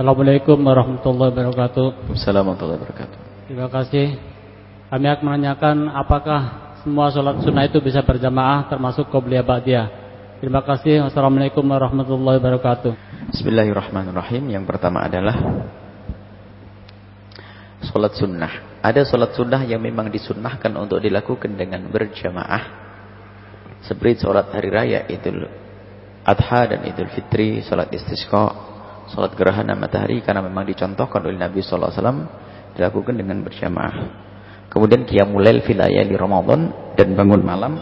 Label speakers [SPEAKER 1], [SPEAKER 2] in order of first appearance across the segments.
[SPEAKER 1] Assalamualaikum warahmatullahi wabarakatuh.
[SPEAKER 2] Assalamualaikum warahmatullahi wabarakatuh.
[SPEAKER 1] Terima kasih. Kami akan menanyakan apakah semua sholat sunnah itu bisa berjamaah termasuk qobliyah ba'diyah. Terima kasih. Wassalamualaikum warahmatullahi wabarakatuh.
[SPEAKER 2] Bismillahirrahmanirrahim. Yang pertama adalah sholat sunnah. Ada sholat sunnah yang memang disunnahkan untuk dilakukan dengan berjamaah. Seperti sholat hari raya Idul Adha dan Idul Fitri, sholat istisqa, sholat gerhana matahari karena memang dicontohkan oleh Nabi SAW dilakukan dengan berjamaah. Kemudian qiyamul lail fil di Ramadan dan bangun malam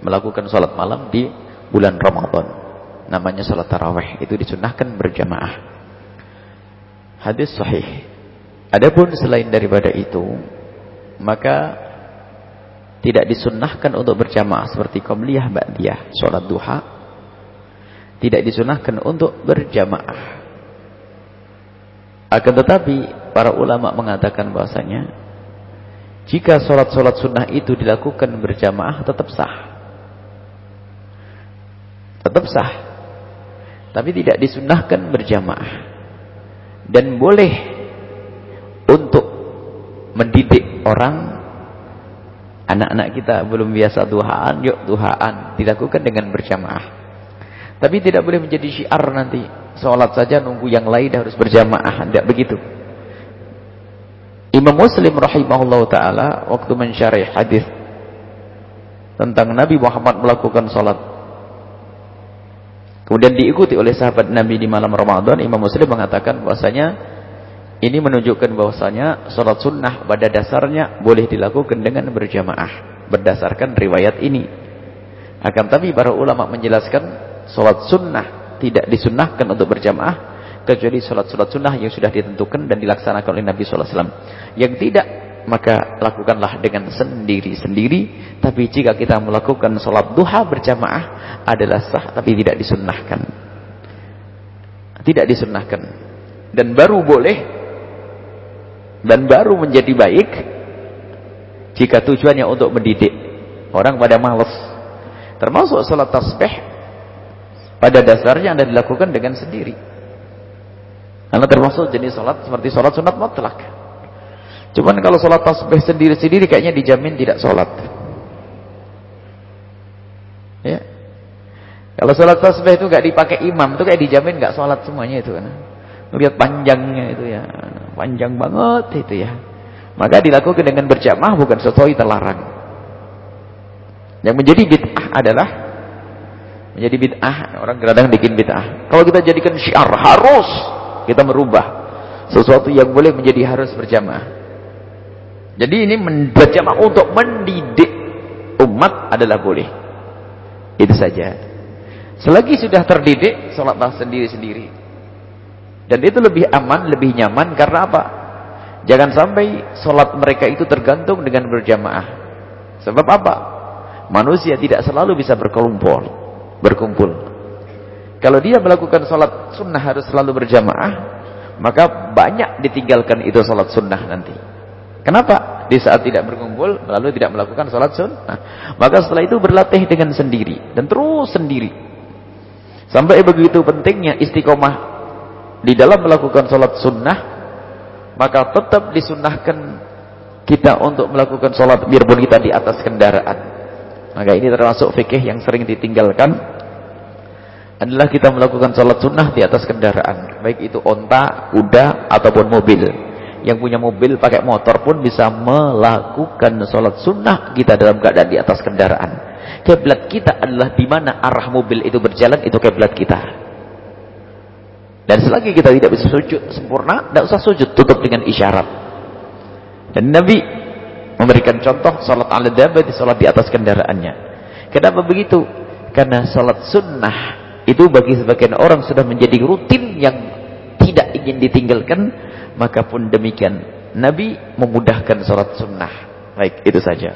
[SPEAKER 2] melakukan sholat malam di bulan Ramadan. Namanya sholat tarawih itu disunahkan berjamaah. Hadis sahih. Adapun selain daripada itu, maka tidak disunnahkan untuk berjamaah seperti qabliyah ba'diyah, salat duha. Tidak disunnahkan untuk berjamaah. Akan tetapi para ulama mengatakan bahasanya jika salat-salat sunnah itu dilakukan berjamaah tetap sah. Tetap sah. Tapi tidak disunnahkan berjamaah. Dan boleh untuk mendidik orang Anak-anak kita belum biasa duhaan, yuk duhaan. Dilakukan dengan berjamaah. Tapi tidak boleh menjadi syiar nanti. Sholat saja nunggu yang lain harus berjamaah. Tidak begitu. Imam Muslim rahimahullah ta'ala waktu mensyarih hadis tentang Nabi Muhammad melakukan sholat. Kemudian diikuti oleh sahabat Nabi di malam Ramadan. Imam Muslim mengatakan bahwasanya ini menunjukkan bahwasanya sholat sunnah pada dasarnya boleh dilakukan dengan berjamaah. Berdasarkan riwayat ini. Akan tapi para ulama menjelaskan sholat sunnah tidak disunnahkan untuk berjamaah. Kecuali sholat-sholat sunnah yang sudah ditentukan dan dilaksanakan oleh Nabi SAW. Yang tidak, maka lakukanlah dengan sendiri-sendiri. Tapi jika kita melakukan sholat duha berjamaah adalah sah tapi tidak disunnahkan. Tidak disunnahkan. Dan baru boleh dan baru menjadi baik jika tujuannya untuk mendidik orang pada malas termasuk salat tasbih pada dasarnya anda dilakukan dengan sendiri. Karena termasuk jenis salat seperti salat sunat mutlak. Cuman kalau salat tasbih sendiri-sendiri kayaknya dijamin tidak salat. Ya. Kalau salat tasbih itu gak dipakai imam itu kayak dijamin gak salat semuanya itu kan? Lihat panjangnya itu ya. Panjang banget itu ya. Maka dilakukan dengan berjamaah bukan sesuatu terlarang. Yang menjadi bid'ah adalah menjadi bid'ah orang kadang bikin bid'ah. Kalau kita jadikan syiar harus kita merubah sesuatu yang boleh menjadi harus berjamaah. Jadi ini berjamaah untuk mendidik umat adalah boleh. Itu saja. Selagi sudah terdidik, sholatlah sendiri-sendiri. Dan itu lebih aman, lebih nyaman karena apa? Jangan sampai sholat mereka itu tergantung dengan berjamaah. Sebab apa? Manusia tidak selalu bisa berkumpul. Berkumpul. Kalau dia melakukan sholat sunnah harus selalu berjamaah, maka banyak ditinggalkan itu sholat sunnah nanti. Kenapa? Di saat tidak berkumpul, lalu tidak melakukan sholat sunnah. Maka setelah itu berlatih dengan sendiri. Dan terus sendiri. Sampai begitu pentingnya istiqomah di dalam melakukan sholat sunnah maka tetap disunnahkan kita untuk melakukan sholat biarpun kita di atas kendaraan maka ini termasuk fikih yang sering ditinggalkan adalah kita melakukan sholat sunnah di atas kendaraan. Baik itu onta, kuda ataupun mobil. Yang punya mobil pakai motor pun bisa melakukan sholat sunnah kita dalam keadaan di atas kendaraan. Kiblat kita adalah di mana arah mobil itu berjalan itu kiblat kita. Dan selagi kita tidak bisa sujud sempurna, tidak usah sujud, tutup dengan isyarat. Dan Nabi memberikan contoh salat ala di salat di atas kendaraannya. Kenapa begitu? Karena salat sunnah itu bagi sebagian orang sudah menjadi rutin yang tidak ingin ditinggalkan, maka pun demikian Nabi memudahkan salat sunnah. Baik, itu saja.